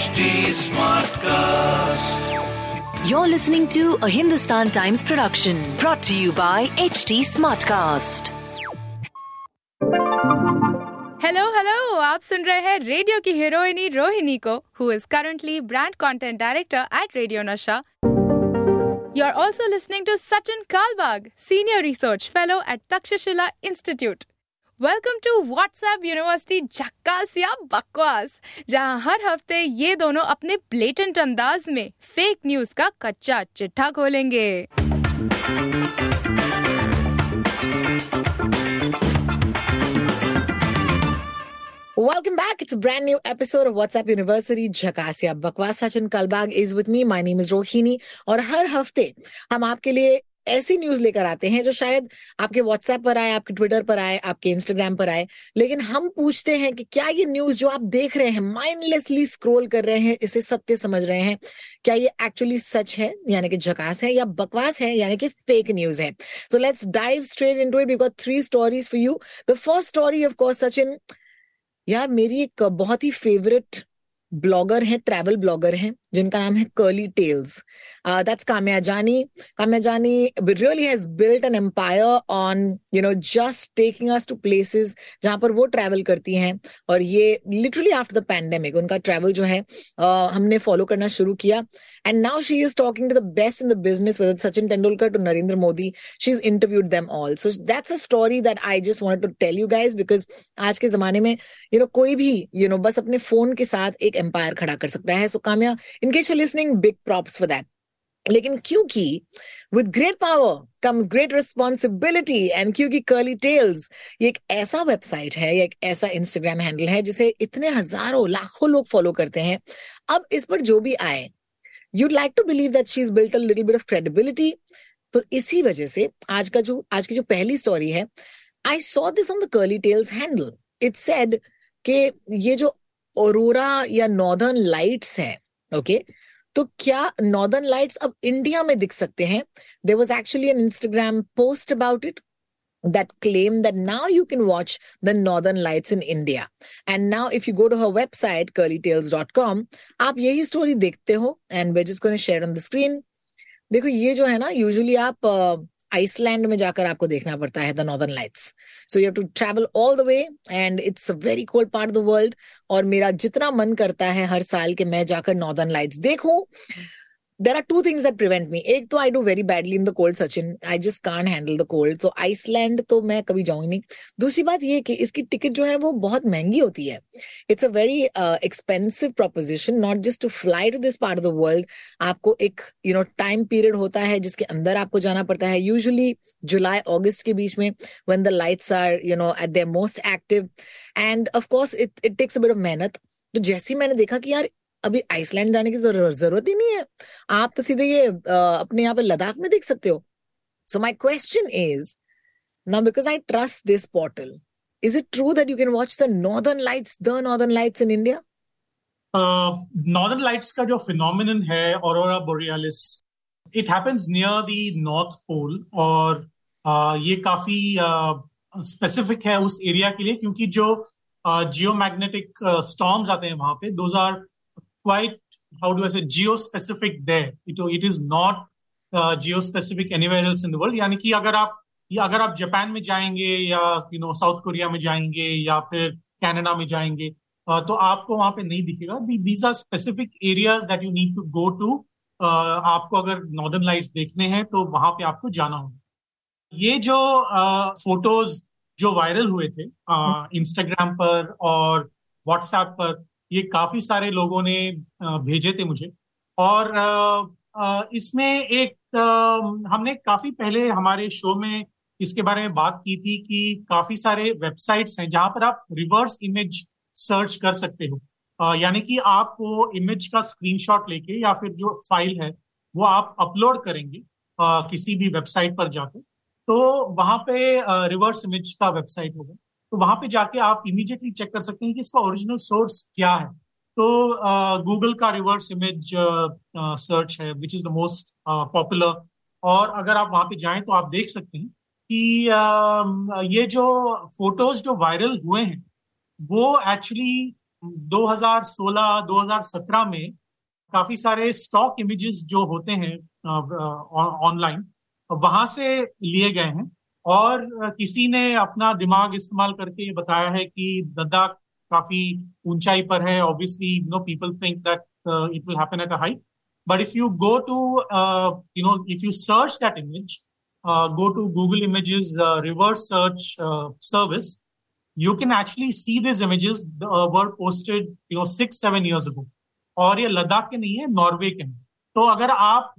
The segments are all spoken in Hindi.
HT Smartcast. You're listening to a Hindustan Times production brought to you by HT Smartcast. Hello hello आप सुन रहे हैं रेडियो की हीरोइनी रोहिणी को who is currently brand content director at radio Nasha you are also listening to Sachin Kalbag senior research fellow at Takshashila institute welcome to WhatsApp university झक्कास या बकवास जहाँ हर हफ़्ते ये दोनों अपने ब्लेटेंट अंदाज में फेक न्यूज़ का कच्चा चिट्ठा खोलेंगे Welcome back. It's a brand new episode of WhatsApp University Jhakasya. Bakwas Sachin Kalbag is with me. My name is Rohini. और हर हफ़्ते हम आपके लिए ऐसी न्यूज़ लेकर आते हैं जो शायद आपके व्हाट्सएप पर आए, आपके ट्विटर पर आए, आपके इंस्टाग्राम पर आए, लेकिन हम पूछते हैं कि क्या ये न्यूज़ जो आप देख रहे हैं माइंडलेसली स्क्रोल कर रहे हैं, इसे सत्य समझ रहे हैं? क्या ये एक्चुअली सच है, यानी कि झकास है या बकवास है, यानी कि फेक न्यूज़ है? So let's dive straight into it because three stories for you the first story of course Sachin यार मेरी एक बहुत ही फेवरेट ब्लॉगर है ट्रैवल ब्लॉगर है। जिनका नाम है curly tales that's Kamiya Jani Kamiya Jani really has built an empire on you know just taking us to places जहाँ पर वो ट्रैवल करती हैं. और ये लिटरली आफ्टर द पैंडेमिक उनका ट्रैवल जो है uh, हमने फॉलो करना शुरू किया. And now she is talking to the best in the business with Sachin Tendulkar to Narendra Modi she is interviewed them all so that's a story that I just wanted to tell you guys because आज के जमाने में यू you नो know, कोई भी यू you नो know, बस अपने फ़ोन के साथ एक एम्पायर खड़ा कर सकता है. सो so, Kamya in case you're listening, big props for that. लेकिन क्योंकि with great power comes great responsibility and क्योंकि कर्ली टेल्स ये एक ऐसा वेबसाइट है या एक ऐसा इंस्टाग्राम हैंडल है जिसे इतने हज़ारों लाखों लोग फॉलो करते हैं। अब इस पर जो भी आए you'd like to believe that she is built a little bit of credibility तो इसी वजह से आज का जो आज की जो पहली स्टोरी है I saw this on the Curly Tales handle it said कि ये जो औरोरा या नॉर्दर्न लाइट्स है ओके okay? तो क्या नॉर्दर्न लाइट्स अब इंडिया में दिख सकते हैं there was actually an Instagram post about it that claim that now you can watch the northern lights in India. And now if you go to her website, curlytails.com, आप यही स्टोरी देखते हो and we're just going to share on the screen. देखो ये जो है ना यूजुअली आप आइसलैंड में जाकर आपको देखना पड़ता है the northern lights so you have to travel all the way and it's a very cold part of the world और मेरा जितना मन करता है हर साल के मैं जाकर नॉर्दर्न लाइट्स देखूँ। There are two things that prevent me. एक तो I do very badly in the cold सचिन I just can't handle the cold. तो आइसलैंड तो मैं कभी जाऊँगी नहीं। दूसरी बात ये कि इसकी टिकट जो है वो बहुत महँगी होती है। It's a very expensive proposition not just to fly to this part of the world आपको एक यू नो टाइम पीरियड होता है जिसके अंदर आपको जाना पड़ता है। यूजुअली जुलाई अगस्त के बीच में, when the lights are, you know, at their most active. And of course, it it takes a bit of मेहनत। तो जैसे ही मैंने देखा कि यार अभी आइसलैंड जाने की ज़रूरत ही नहीं है। आप तो सीधे ये अपने यहाँ पे लद्दाख में देख सकते हो। So my question is now because I trust this portal is it true that you can watch the northern lights the northern lights in India northern lights का जो फिनोमिनन है aurora borealis it happens near the North Pole और ये काफ़ी स्पेसिफिक है उस एरिया के लिए क्योंकि जो जियो मैग्नेटिक स्टॉर्म्स आते हैं वहाँ पे those are quite how do I say geo-specific there. It, it is not uh, geo-specific anywhere else in the world. यानी कि अगर आप या अगर आप जापान में जाएँगे या यू नो साउथ कोरिया में जाएँगे या फिर कनाडा में जाएँगे uh, तो आपको वहाँ पे नहीं दिखेगा these are specific areas that you need to go to आपको अगर नॉर्दर्न लाइट्स देखने हैं तो वहाँ पे आपको जाना होगा ये जो फ़ोटोज़ uh, जो वायरल हुए थे इंस्टाग्राम uh, पर और व्हाट्सएप पर ये काफ़ी सारे लोगों ने भेजे थे मुझे। और इसमें एक हमने काफ़ी पहले हमारे शो में इसके बारे में बात की थी कि काफ़ी सारे वेबसाइट्स हैं जहाँ पर आप रिवर्स इमेज सर्च कर सकते हो। यानी कि आप वो इमेज का स्क्रीनशॉट लेके या फिर जो फ़ाइल है, वो आप अपलोड करेंगे किसी भी वेबसाइट पर जाकर। तो वहाँ पे रिवर्स इमेज का वेबसाइट होगा। तो वहाँ पे जाके आप इमीडिएटली चेक कर सकते हैं कि इसका ओरिजिनल सोर्स क्या है। तो गूगल का रिवर्स इमेज सर्च है which is the most popular और अगर आप वहाँ पे जाएँ तो आप देख सकते हैं कि uh, ये जो फ़ोटोज़ जो वायरल हुए हैं वो एक्चुअली 2016 2017 में काफ़ी सारे स्टॉक इमेजेस जो होते हैं ऑनलाइन वहाँ से लिए गए हैं। और किसी ने अपना दिमाग इस्तेमाल करके ये बताया है कि लद्दाख काफ़ी ऊंचाई पर है obviously no people think that it will happen at a height but if you go to you know if you search that image go to google images uh, reverse search uh, service you can actually see uh, were posted you know six seven years ago. और ये लद्दाख के नहीं है नॉर्वे के तो अगर आप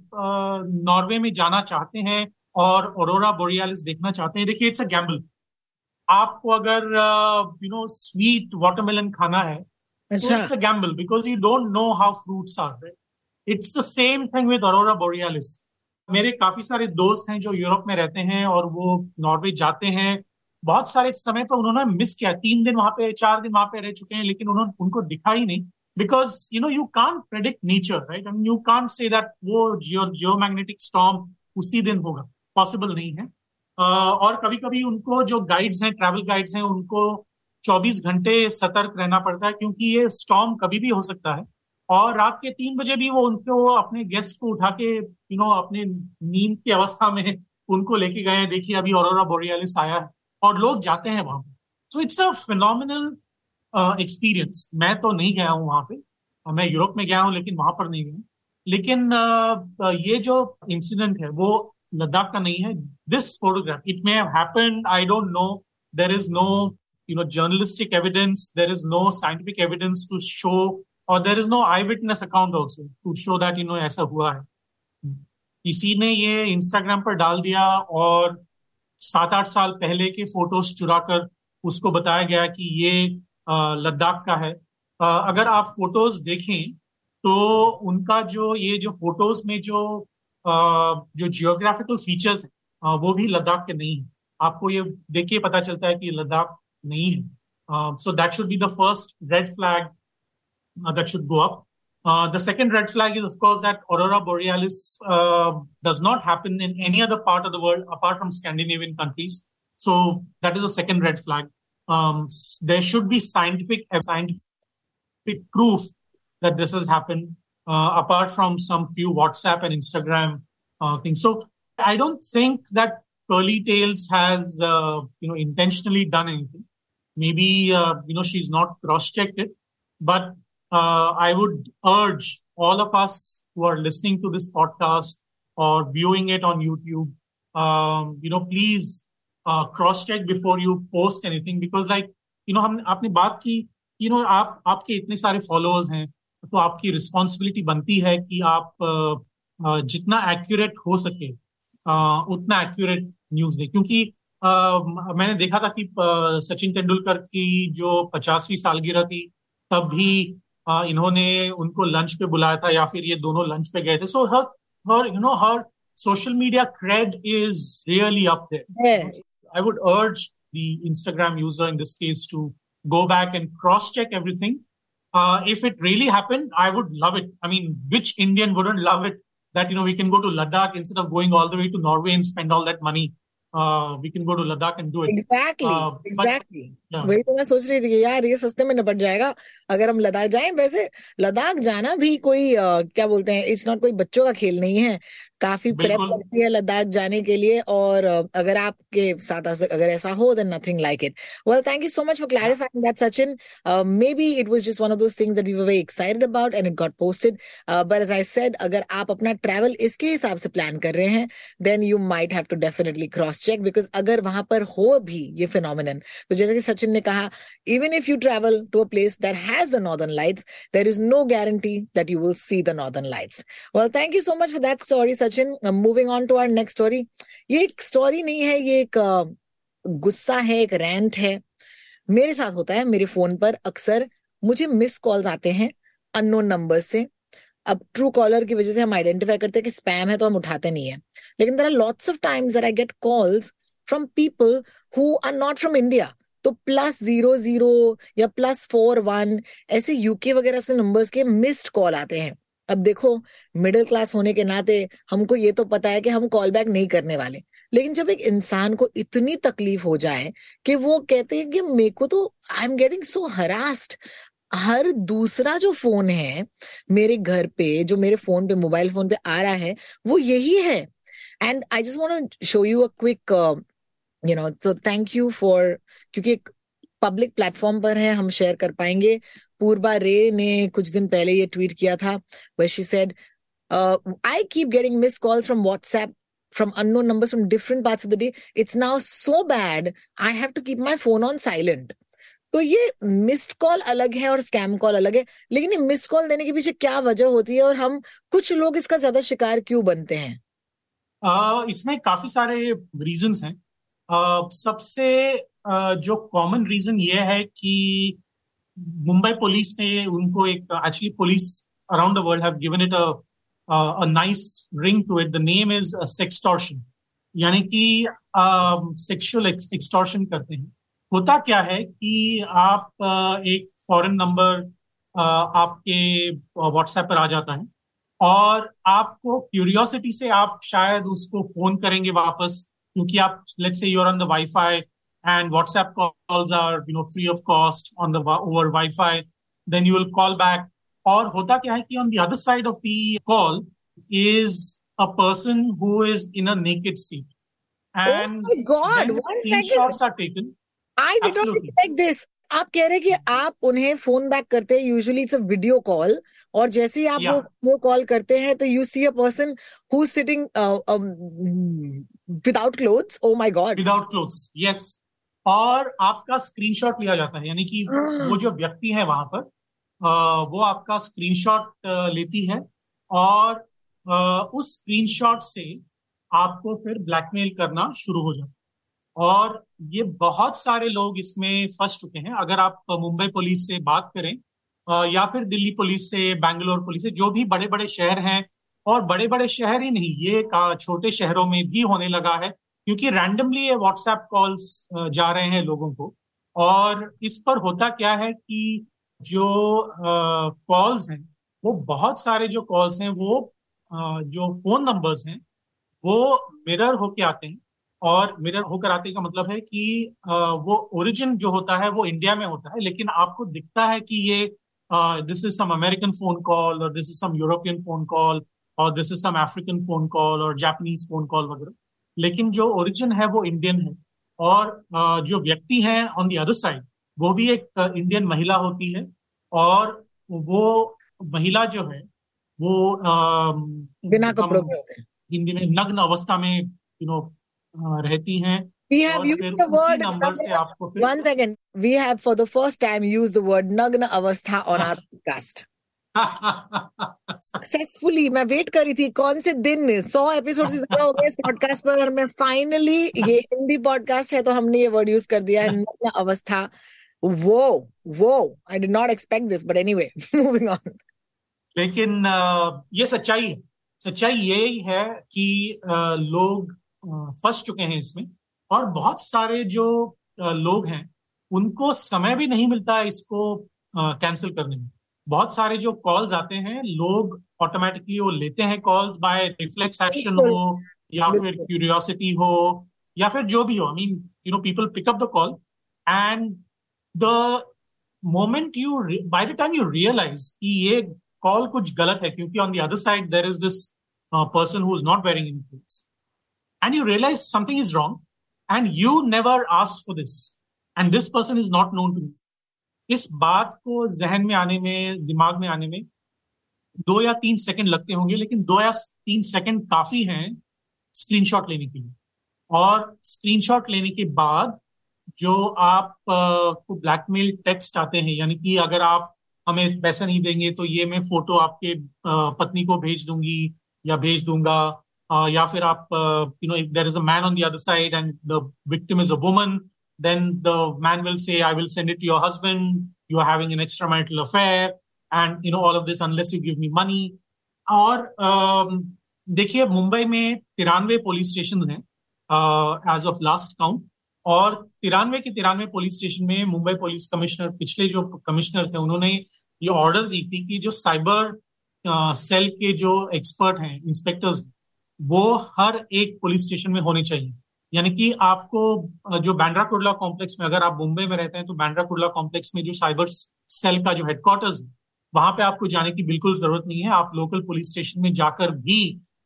नॉर्वे में जाना चाहते हैं और ओरोरा बोरियालिस देखना चाहते हैं। देखिए इट्स अ गैम्बल आपको अगर यू नो स्वीट वाटरमेलन खाना है it's a gamble because you don't know how fruits are it's the same thing with aurora borealis मेरे काफ़ी सारे दोस्त हैं जो यूरोप में रहते हैं और वो नॉर्वे जाते हैं। बहुत सारे समय तो उन्होंने मिस किया। तीन दिन वहाँ पे चार दिन वहाँ पे रह चुके हैं लेकिन उन्होंने उनको दिखा ही नहीं। Because you know you can't predict nature right? I mean you can't say that वो geomagnetic storm उसी दिन होगा। पॉसिबल नहीं है। और कभी कभी उनको जो गाइड्स हैं ट्रैवल गाइड्स हैं उनको 24 घंटे सतर्क रहना पड़ता है क्योंकि ये स्टॉर्म कभी भी हो सकता है। और रात के तीन बजे भी वो उनको अपने गेस्ट को उठा के यू नो अपने नींद की अवस्था में उनको लेके गए हैं। देखिए अभी औरोरा बोरियालिस आया है और लोग जाते हैं वहाँ पर so it's a phenomenal experience मैं तो नहीं गया हूँ वहाँ पे। मैं यूरोप में गया हूँ लेकिन वहाँ पर नहीं गया लेकिन uh, ये जो इंसिडेंट है वो लद्दाख का नहीं है। This photograph it may happen I don't know there is no you know journalistic evidence there is no scientific evidence to show और there is no eyewitness account also to show that you know ऐसा हुआ है। किसी ने ये इंस्टाग्राम पर डाल दिया और सात आठ साल पहले के फ़ोटोज़ चुरा कर उसको बताया गया कि ये लद्दाख का है। अगर आप फ़ोटोज़ देखें तो उनका जो, ये जो फ़ोटोज़ में जो जो जियोग्राफिकल फीचर्स है वो भी लद्दाख के नहीं है आपको ये देख के पता चलता है कि लद्दाख नहीं है so that should be the first red flag that should go up Uh, the second red flag is, of course, that aurora borealis uh, does not happen in any other part of the world apart from Scandinavian countries. So that is a second red flag. um, there should be scientific scientific proof that this has happened uh, apart from some few whatsapp and instagram uh, things so i don't think that curly tails has uh, you know intentionally done anything maybe uh, you know she's not cross checked it but uh, i would urge all of us who are listening to this podcast or viewing it on youtube um, you know please cross check before you post anything because like you know हम आपने बात की यू नो आप आपके इतने सारे फॉलोअर्स हैं तो आपकी रिस्पॉन्सिबिलिटी बनती है कि आप जितना एक्यूरेट हो सके उतना एक्यूरेट न्यूज़ दें क्योंकि मैंने देखा था कि सचिन तेंदुलकर की जो पचासवीं सालगिरह थी तब भी इन्होंने उनको लंच पे बुलाया था या फिर ये दोनों लंच पे गए थे so her her you know her social media cred is really up there. Yeah. I would urge the Instagram user in this case to go back and cross check everything. Uh, if it really happened, I would love it. I mean, which Indian wouldn't love it that, you know, we can go to Ladakh instead of going all the way to Norway and spend all that money. Uh, we can go to Ladakh and do it. Exactly, uh, exactly. But, yeah. वही तो मैं सोच रही थी कि यार ये सस्ते में निपट जाएगा अगर हम लद्दाख जाएं वैसे लद्दाख जाना भी कोई uh, क्या बोलते हैं इट्स नॉट कोई बच्चों का खेल नहीं है काफ़ी प्रेप करती है लद्दाख जाने के लिए और अगर आपके साथ अगर ऐसा हो then nothing like it well thank you so much for clarifying that Sachin maybe it was just one of those things that we were very excited about and it got posted but as I said अगर आप अपना ट्रैवल इसके हिसाब से प्लान कर रहे हैं then you might have to definitely cross check because अगर वहाँ पर हो भी ये फिनोमिनन तो जैसे कि सचिन ने कहा even if you travel to a place that has the northern lights there is no guarantee that you will see the northern lights well thank you so much for that story Sachin Sachin moving on to our next story ये एक स्टोरी नहीं है, ये एक गुस्सा है, एक रेंट है। मेरे साथ होता है, मेरे फ़ोन पर अक्सर मुझे मिस कॉल्स आते हैं अननोन नंबर से। अब ट्रू कॉलर की वजह से हम आइडेंटिफाई करते हैं कि स्पैम है तो हम उठाते नहीं है। लेकिन there are lots of times I get calls from people who are not from India तो प्लस ज़ीरो ज़ीरो या प्लस फोर वन ऐसे यूके वगैरह से नंबर्स के मिस्ड कॉल आते हैं। अब देखो मिडिल क्लास होने के नाते हमको ये तो पता है कि हम कॉल बैक नहीं करने वाले। लेकिन जब एक इंसान को इतनी तकलीफ़ हो जाए कि वो कहते हैं कि मेरे को तो I am getting so harassed हर दूसरा जो फ़ोन है, मेरे घर पे, जो मेरे फ़ोन पे मोबाइल फ़ोन पे आ रहा है, वो यही है। And I just want to show you a quick you know so thank you for क्योंकि एक पब्लिक प्लेटफॉर्म पर है, हम शेयर कर पाएँगे। पूर्वा रे ने कुछ दिन पहले ये ट्वीट किया था way she said I keep getting miss calls from WhatsApp from unknown numbers from different parts of the day. It's now so bad i have to keep my phone on silent. तो ये मिस्ड कॉल अलग है और स्कैम कॉल अलग है लेकिन ये मिस्ड कॉल देने के पीछे क्या वजह होती है और हम कुछ लोग इसका ज़्यादा शिकार क्यों बनते हैं? uh, इसमें काफ़ी सारे रीजंस हैं। uh, सबसे uh, जो कॉमन रीजन ये है कि मुंबई पुलिस ने उनको एक actually police around the world have given it a nice ring to it the name is sextortion यानी कि सेक्सुअल uh, एक्सटॉर्शन करते हैं। होता क्या है कि आप uh, एक फॉरेन नंबर uh, आपके व्हाट्सएप पर आ जाता है और आपको क्यूरियोसिटी से आप शायद उसको फ़ोन करेंगे वापस क्योंकि आप let's say you're on the WiFi and WhatsApp calls are you know free of cost on the over Wi-Fi. Then you will call back. Or hota kya hai ki on the other side of the call is a person who is in a naked state. And oh my God, then screenshots are taken. I did Absolutely. not expect this. आप कह रहे हैं कि आप उन्हें फोन बैक करते हैं usually it's a video call और जैसे ही आप yeah. वो वो कॉल करते हैं तो you see a person who sitting without clothes oh my god without clothes yes और आपका स्क्रीनशॉट लिया जाता है यानी कि वो जो व्यक्ति है वहाँ पर वो आपका स्क्रीनशॉट लेती है और उस स्क्रीनशॉट से आपको फिर ब्लैकमेल करना शुरू हो जाता है। और ये बहुत सारे लोग इसमें फंस चुके हैं। अगर आप मुंबई पुलिस से बात करें या फिर दिल्ली पुलिस से बैंगलोर पुलिस से जो भी बड़े बड़े शहर हैं और बड़े बड़े शहर ही नहीं ये छोटे शहरों में भी होने लगा है। क्योंकि रैंडमली ये व्हाट्सएप कॉल्स जा रहे हैं लोगों को। और इस पर होता क्या है कि जो कॉल्स हैं, वो बहुत सारे जो कॉल्स हैं, वो जो फ़ोन नंबर्स हैं, वो मिरर होके आते हैं। और मिरर होकर आते का मतलब है कि वो ओरिजिन जो होता है, वो इंडिया में होता है। लेकिन आपको दिखता है कि ये this is some American phone call और this is some European phone call और this is some African phone call और जापानीज फ़ोन कॉल वगैरह। लेकिन जो ओरिजिन है वो इंडियन है और जो व्यक्ति है ऑन दी अदर साइड वो भी एक इंडियन महिला होती है और वो महिला जो है वो बिना कपड़ों के होते हैं हिंदी में नग्न अवस्था में यू नो रहती हैं We have used the word one second. We have for the first time used the word Nagna Avastha on our podcast. Successfully मैं वेट कर रही थी, कौन से दिन? सौ एपिसोड से ज़्यादा हो गए इस पॉडकास्ट पर और मैं फाइनली ये हिंदी पॉडकास्ट है तो हमने ये वर्ड यूज़ कर दिया है अवस्था। वो वो I did not expect this but anyway moving on लेकिन ये सच्चाई है। सच्चाई ये है कि लोग फंस चुके हैं इसमें और बहुत सारे जो लोग हैं, उनको समय भी नहीं मिलता इसको कैंसिल करने में। बहुत सारे जो कॉल्स आते हैं लोग ऑटोमेटिकली वो लेते हैं कॉल्स बाय रिफ्लेक्स एक्शन हो या फिर क्यूरियोसिटी हो या फिर जो भी हो। I mean you know people pick up the call and the moment you by the time you realise कि ये कॉल कुछ गलत है क्योंकि on the other side there is this person who is not wearing in clothes and you realise something is wrong and you never ask for this and this person is not known to इस बात को जहन में आने में, दिमाग में आने में दो या तीन सेकंड लगते होंगे, लेकिन दो या तीन सेकंड काफ़ी हैं स्क्रीनशॉट लेने के लिए। और स्क्रीनशॉट लेने के बाद जो आप को ब्लैकमेल टेक्स्ट आते हैं, यानी कि अगर आप हमें पैसा नहीं देंगे तो ये मैं फ़ोटो आपके पत्नी को भेज दूँगी या भेज दूँगा या फिर आप you know there is a man on the other side and the victim is a woman then the man will say, I will send it to your husband. You are having an extramarital affair. And, you know, all of this unless you give me money. और um, देखिए मुंबई में तिरानवे पुलिस स्टेशन हैं एज ऑफ़ लास्ट काउंट और तिरानवे के तिरानवे पुलिस स्टेशन में मुंबई पुलिस कमिश्नर पिछले जो कमिश्नर थे उन्होंने ये ऑर्डर दी थी कि जो साइबर सेल के जो एक्सपर्ट हैं इंस्पेक्टर्स वो हर एक पुलिस स्टेशन में होने चाहिए यानी कि आपको जो बैंड्रा कुर्ला कॉम्प्लेक्स में, अगर आप मुंबई में रहते हैं तो बैंड्रा कुर्ला कॉम्प्लेक्स में जो साइबर सेल का जो हेडक्वार्टर्स है वहाँ पे आपको जाने की बिल्कुल ज़रूरत नहीं है। आप लोकल पुलिस स्टेशन में जाकर भी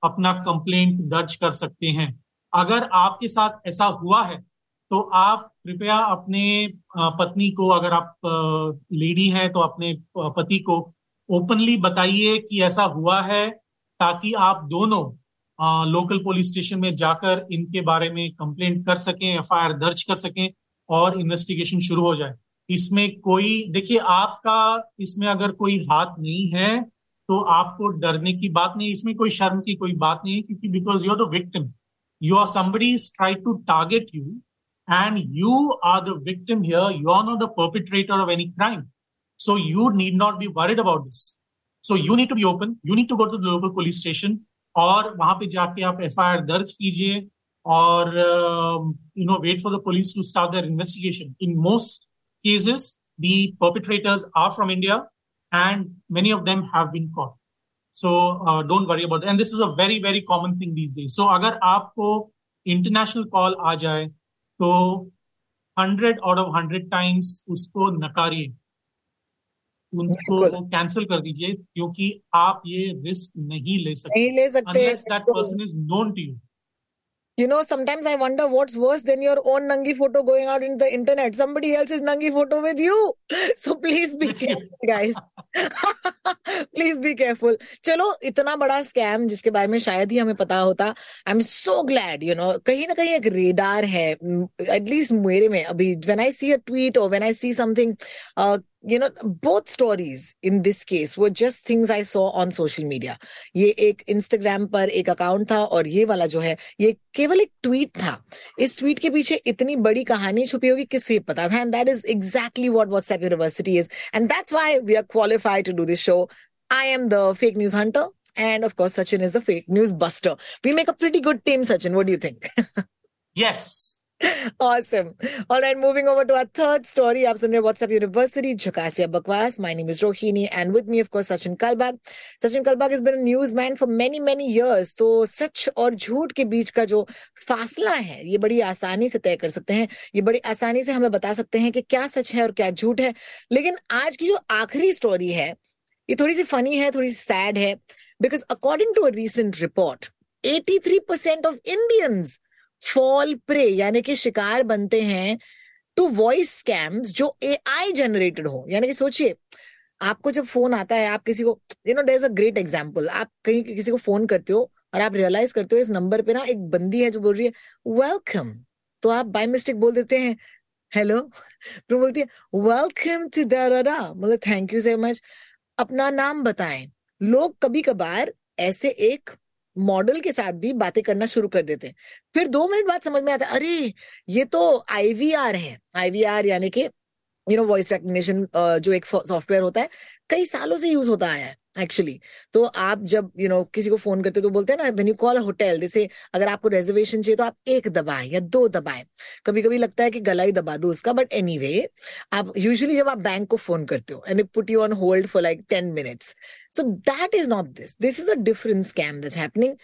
अपना कंप्लेंट दर्ज कर सकते हैं। अगर आपके साथ ऐसा हुआ है तो आप कृपया अपने पत्नी को, अगर आप लेडी हैं तो अपने पति को ओपनली बताइए कि ऐसा हुआ है, ताकि आप दोनों लोकल पुलिस स्टेशन में जाकर इनके बारे में कंप्लेंट कर सकें एफ़ दर्ज कर सकें और इन्वेस्टिगेशन शुरू हो जाए। इसमें कोई, देखिए, आपका इसमें अगर कोई हाथ नहीं है तो आपको डरने की बात नहीं, इसमें कोई शर्म की कोई बात नहीं है, क्योंकि because you are the victim you are somebody try to target you and you are the victim here you are not the perpetrator of any crime so you need not be worried about this so you need to be open you need to go to the local police station और वहाँ पे जाके आप एफआईआर दर्ज कीजिए और you know wait for the police to start their investigation in most cases the perpetrators are from India and many of them have been caught. So uh, don't worry about it. And this is a very, very common thing these days. So अगर आपको इंटरनेशनल कॉल आ जाए तो hundred out of hundred times उसको नकारिए उनको कैंसिल कर दीजिए क्योंकि आप ये रिस्क नहीं ले सकते नहीं ले सकते। That person is known to you You. Know, sometimes I wonder what's worse than your own Nangi photo going out in the internet. Somebody else's Nangi photo with you. So please be careful, guys. Please be careful चलो इतना बड़ा स्कैम जिसके बारे में शायद ही हमें पता होता I am so glad you know कहीं ना कहीं एक रेडार है एटलीस्ट मेरे में अभी when I see a tweet और when I see something you know both stories in this case were just things i saw on social media ये एक इंस्टाग्राम पर एक अकाउंट था और ये वाला जो है ये केवल एक ट्वीट था इस ट्वीट के पीछे इतनी बड़ी कहानी छुपी होगी किससे पता था and that is exactly what WhatsApp university is and that's why we are qualified to do this show I am the fake news hunter and of course sachin is the fake news buster we make a pretty good team sachin what do you think yes Awesome. All right, moving over to our third story. आप सुन रहे WhatsApp University, Jhakasiya Bakwas. My name is Rohini, and with me, of course, Sachin Kalbag. Sachin Kalbag has been a newsman for many, many years. तो सच और झूठ के बीच का जो फासला है ये बड़ी आसानी से तय कर सकते हैं ये बड़ी आसानी से हमें बता सकते हैं कि क्या सच है और क्या झूठ है लेकिन आज की जो आखिरी स्टोरी है ये थोड़ी सी फनी है थोड़ी सी सैड है because according to a recent report 83% of Indians fall prey यानी कि शिकार बनते हैं टू वॉइस स्कैम्स जो एआई जनरेटेड हो। यानी कि सोचिए, आपको जब फ़ोन आता है, आप किसी को you know there is a great example आप कहीं किसी को फ़ोन करते हो और आप रियलाइज़ करते हो इस नंबर पे ना एक बंदी है जो बोल रही है वेलकम तो आप बाय मिस्टेक बोल देते हैं हेलो फिर बोलती है वेलकम टू दादा मतलब थैंक यू सो मच अपना नाम बताएँ। लोग कभी कभार ऐसे एक मॉडल के साथ भी बातें करना शुरू कर देते हैं। फिर दो मिनट बाद समझ में आता है, अरे, ये तो आईवीआर है। आईवीआर यानी कि यू नो वॉइस रिकग्निशन जो एक सॉफ्टवेयर होता है, कई सालों से यूज़ होता आया है। एक्चुअली तो आप जब यू you नो know, किसी को फ़ोन करते हो तो बोलते हैं ना वेन यू कॉल होटल जैसे अगर आपको रेजर्वेशन चाहिए तो आप एक दबाएँ या दो दबाएँ। कभी कभी लगता है कि गला ही दबा दो उसका बट एनी anyway, आप यूजली जब आप बैंक को फ़ोन करते हो and put you on hold for like ten minutes so that is not this this is a different scam that's happening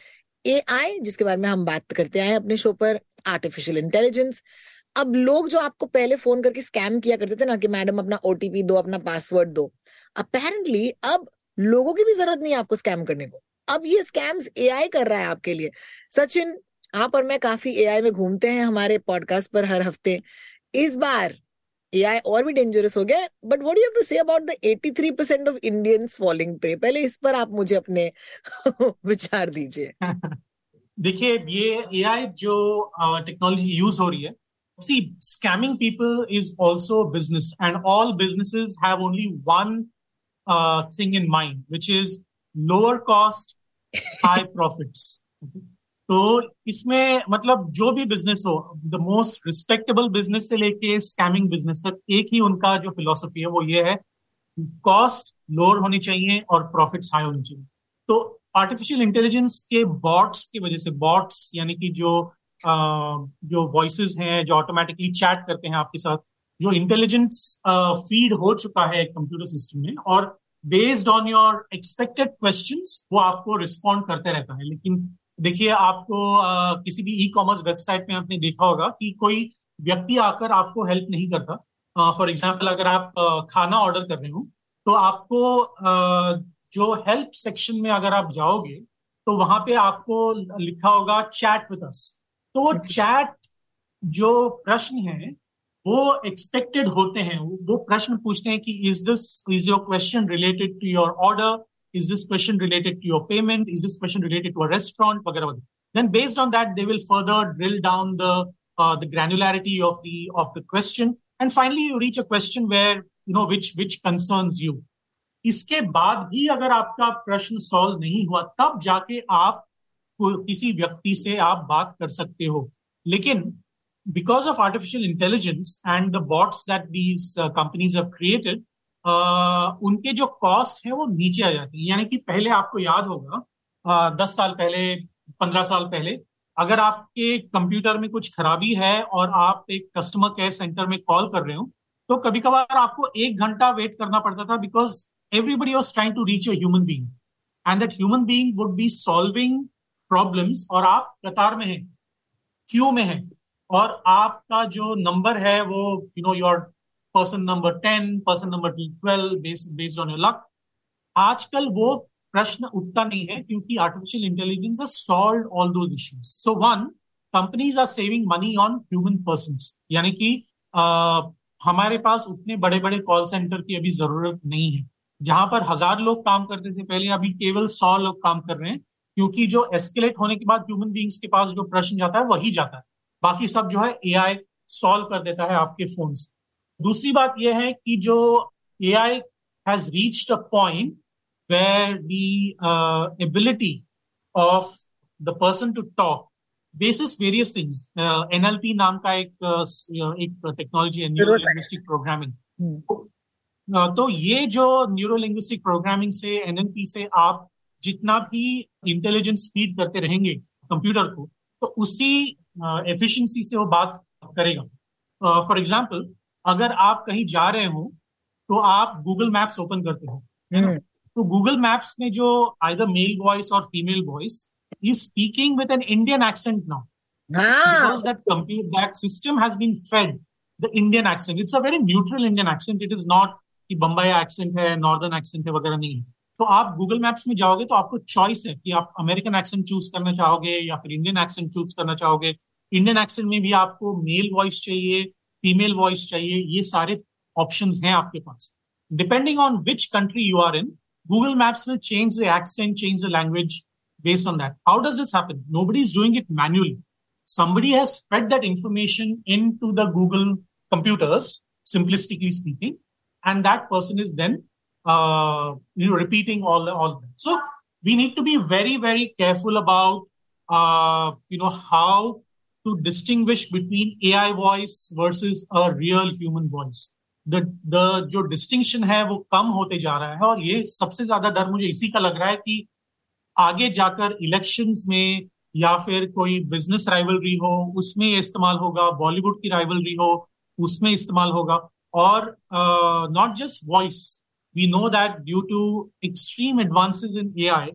A I जिसके बारे में हम बात करते आए अपने शो पर आर्टिफिशियल इंटेलिजेंस अब लोग जो आपको पहले फ़ोन करके स्कैम किया करते थे ना कि मैडम अपना ओटीपी दो अपना पासवर्ड दो अपेरेंटली अब लोगों की भी ज़रूरत नहीं है आपको स्कैम करने को। अब ये स्कैम्स एआई कर रहा है आपके लिए। सचिन, आप और मैं काफ़ी एआई में घूमते हैं, हमारे पॉडकास्ट पर हर हफ़्ते। इस बार एआई और भी डेंजरस हो गया but what you to say about the 83% of Indians falling prey पहले इस पर आप मुझे अपने विचार दीजिए। देखिए, ये एआई जो टेक्नोलॉजी यूज़ हो रही है, see, scamming people is also business, and all businesses have only one uh, thing in mind, which is lower cost, high profits. तो इसमें मतलब जो भी बिज़नेस हो द मोस्ट रिस्पेक्टेबल बिज़नेस से लेके स्कैमिंग बिज़नेस तक एक ही उनका जो फिलोसफी है वो ये है कॉस्ट लोअर होनी चाहिए और प्रॉफिट्स हाई होनी चाहिए तो आर्टिफिशियल इंटेलिजेंस के बॉट्स की वजह से बॉट्स यानी कि जो आ, जो वॉइस हैं जो ऑटोमेटिकली चैट करते हैं आपके साथ जो इंटेलिजेंस फ़ीड हो चुका है कंप्यूटर सिस्टम में और based on your expected question वो आपको रिस्पॉन्ड करते रहता है। लेकिन देखिए आपको uh, किसी भी ई कॉमर्स वेबसाइट में आपने देखा होगा कि कोई व्यक्ति आकर आपको हेल्प नहीं करता। फॉर एग्ज़ाम्पल अगर आप uh, खाना ऑर्डर कर रहे हो तो आपको uh, जो हेल्प सेक्शन में अगर आप जाओगे तो वहाँ पे आपको लिखा होगा चैट विद अस तो वो चैट जो प्रश्न है वो एक्सपेक्टेड होते हैं वो प्रश्न पूछते हैं कि is this is your question related to your order is this question related to your payment is this question related to a restaurant वगैरह वगैरह। Based on that they will further drill down the uh, the granularity of the of the question. And finally you reach a question where you know which which concerns you. इसके बाद भी अगर आपका प्रश्न सॉल्व नहीं हुआ तब जाके आप किसी व्यक्ति से आप बात कर सकते हो। लेकिन because of artificial intelligence and the bots that these companies have created उनके जो कॉस्ट है वो नीचे आ जाते हैं। यानी कि पहले आपको याद होगा uh, दस साल पहले पंद्रह साल पहले अगर आपके कंप्यूटर में कुछ खराबी है और आप एक कस्टमर केयर सेंटर में कॉल कर रहे हो तो कभी कभार आपको एक घंटा वेट करना पड़ता था because everybody was trying to reach a human being and that human being would be solving problems और आप कतार में हैं क्यू में हैं। और आपका जो नंबर है वो you know your person number ten person number twelve based on your luck आजकल वो प्रश्न उठता नहीं है क्योंकि artificial intelligence solved all those issues. So one, companies are saving money on human persons. यानी कि हमारे पास उतने बड़े बड़े कॉल सेंटर की अभी ज़रूरत नहीं है जहाँ पर हज़ार लोग काम करते थे पहले अभी केवल सौ लोग काम कर रहे हैं क्योंकि जो एस्केलेट होने के बाद ह्यूमन बींग्स के पास जो प्रश्न जाता है वही जाता है बाकी सब जो है ए सॉल्व कर देता है आपके फ़ोन से दूसरी बात यह है कि जो A I has reached a point where the ability of the person to talk basis various things NLP नाम का एक uh, एक टेक्नोलॉजी है न्यूरो लिंग्विस्टिक प्रोग्रामिंग तो ये जो न्यूरो लिंग्विस्टिक प्रोग्रामिंग से एनएनपी से आप जितना भी इंटेलिजेंस फ़ीड करते रहेंगे कंप्यूटर को तो उसी एफिशिएंसी से वो बात करेगा फॉर एग्जांपल अगर आप कहीं जा रहे हो तो आप गूगल मैप्स ओपन करते हो हम्म। तो गूगल मैप्स में जो आइदर मेल वॉइस और female voice is speaking with an Indian accent now because that computer that system has been fed the Indian accent. It's a very neutral Indian accent. It is not कि बम्बई एक्सेंट है नॉर्दर्न एक्सेंट है वगैरह नहीं है तो आप गूगल मैप्स में जाओगे तो आपको चॉइस है कि आप अमेरिकन एक्सेंट चूज़ करना चाहोगे या फिर इंडियन एक्सेंट चूज़ करना चाहोगे। इंडियन एक्सेंट में भी आपको मेल वॉइस चाहिए फीमेल वॉइस चाहिए, ये सारे ऑप्शन हैं आपके पास। Depending on which country you are in Google Maps में change the accent change the language based on that how does this happen nobody is doing it manually somebody has spread that information into the Google computers simplistically speaking and that person is then uh, you know repeating all all that. So we need to be very very careful about uh, you know how to distinguish between AI voice versus a real human voice. The the जो distinction है वो कम होते जा रहा है और ये सबसे ज़्यादा डर मुझे इसी का लग रहा है कि आगे जाकर इलेक्शंस में या फिर कोई बिज़नेस राइवलरी हो उसमें इस्तेमाल होगा बॉलीवुड की राइवलरी हो उसमें इस्तेमाल होगा uh, not just voice. We know that due to extreme advances in AI,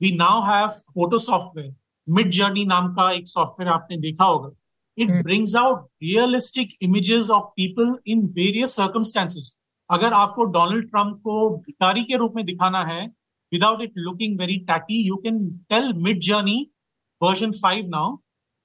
we now have photo software. Mid Journey नाम का एक सॉफ्टवेयर आपने देखा होगा It hmm. brings out realistic images of people in various circumstances. अगर आपको डोनाल्ड ट्रंप को भिखारी के रूप में दिखाना है without it looking very tacky, you can tell Mid Journey version 5 now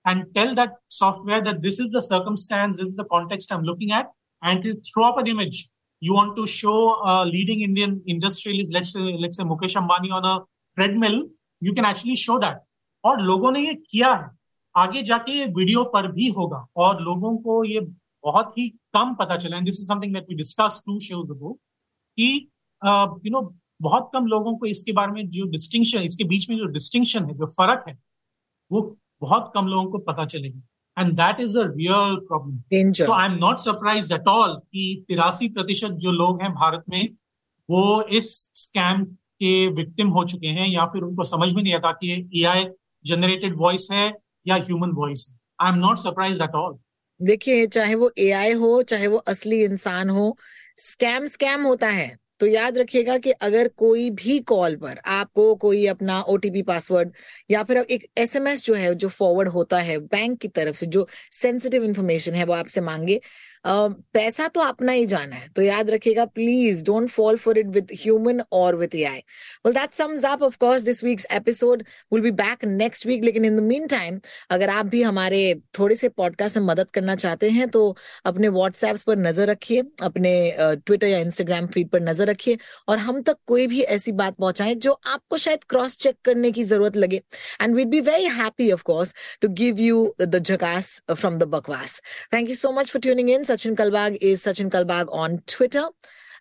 and tell that software that this is the circumstance, this is the context I'm looking at, and to throw up an image. You want to show a leading Indian industrialist, let's say, let's say Mukesh Ambani on a treadmill, you can actually show that. और लोगों ने ये किया है। आगे जाके ये वीडियो पर भी होगा। और लोगों को ये बहुत ही कम पता चला। And this is something that we discuss two shows ago कि यू नो बहुत कम लोगों को इसके बारे में जो डिस्टिंक्शन इसके बीच में जो डिस्टिंक्शन है जो फ़र्क है वो बहुत कम लोगों को पता चलेगी। And that is a real problem so I am not surprise at all कि तिरासी प्रतिशत जो लोग हैं भारत में वो इस स्कैम के विक्टिम हो चुके हैं या फिर उनको समझ में नहीं आता कि ए आई जनरेटेड वॉइस है या ह्यूमन वॉइस है। I am not surprise at all देखिए चाहे वो AI हो चाहे वो असली इंसान हो स्कैम स्कैम होता है। तो याद रखिएगा कि अगर कोई भी कॉल पर आपको कोई अपना ओटीपी पासवर्ड या फिर एक एसएमएस जो है, जो फॉरवर्ड होता है बैंक की तरफ़ से जो सेंसिटिव इंफॉर्मेशन है, वो आपसे मांगे पैसा तो अपना ही जाना है तो याद रखिएगा please don't fall for it with human और with AI well that sums up of course this week's episode will be back next week लेकिन इन द मीन टाइम अगर आप भी हमारे थोड़े से पॉडकास्ट में मदद करना चाहते हैं तो अपने व्हाट्सएप पर नज़र रखिए, अपने ट्विटर या इंस्टाग्राम फ़ीड पर नज़र रखिए, और हम तक कोई भी ऐसी बात पहुंचाएँ जो आपको शायद क्रॉस चेक करने की ज़रूरत लगे। And we'd be very happy of course to give you the जकास from the बकवास thank you so much for tuning in Sachin Kalbag is Sachin Kalbag on Twitter.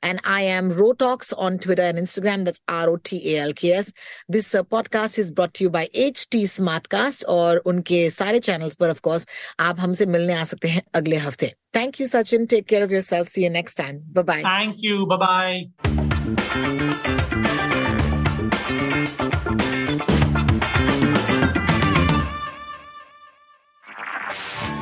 And I am Rotox on Twitter and Instagram. That's R O T A L K S. This uh, podcast is brought to you by HT Smartcast और उनके सारे channels पर of course आप हमसे मिलने आ सकते हैं अगले हफ्ते. Thank you, Sachin. Take care of yourself. See you next time. Bye bye. Thank you. Bye bye.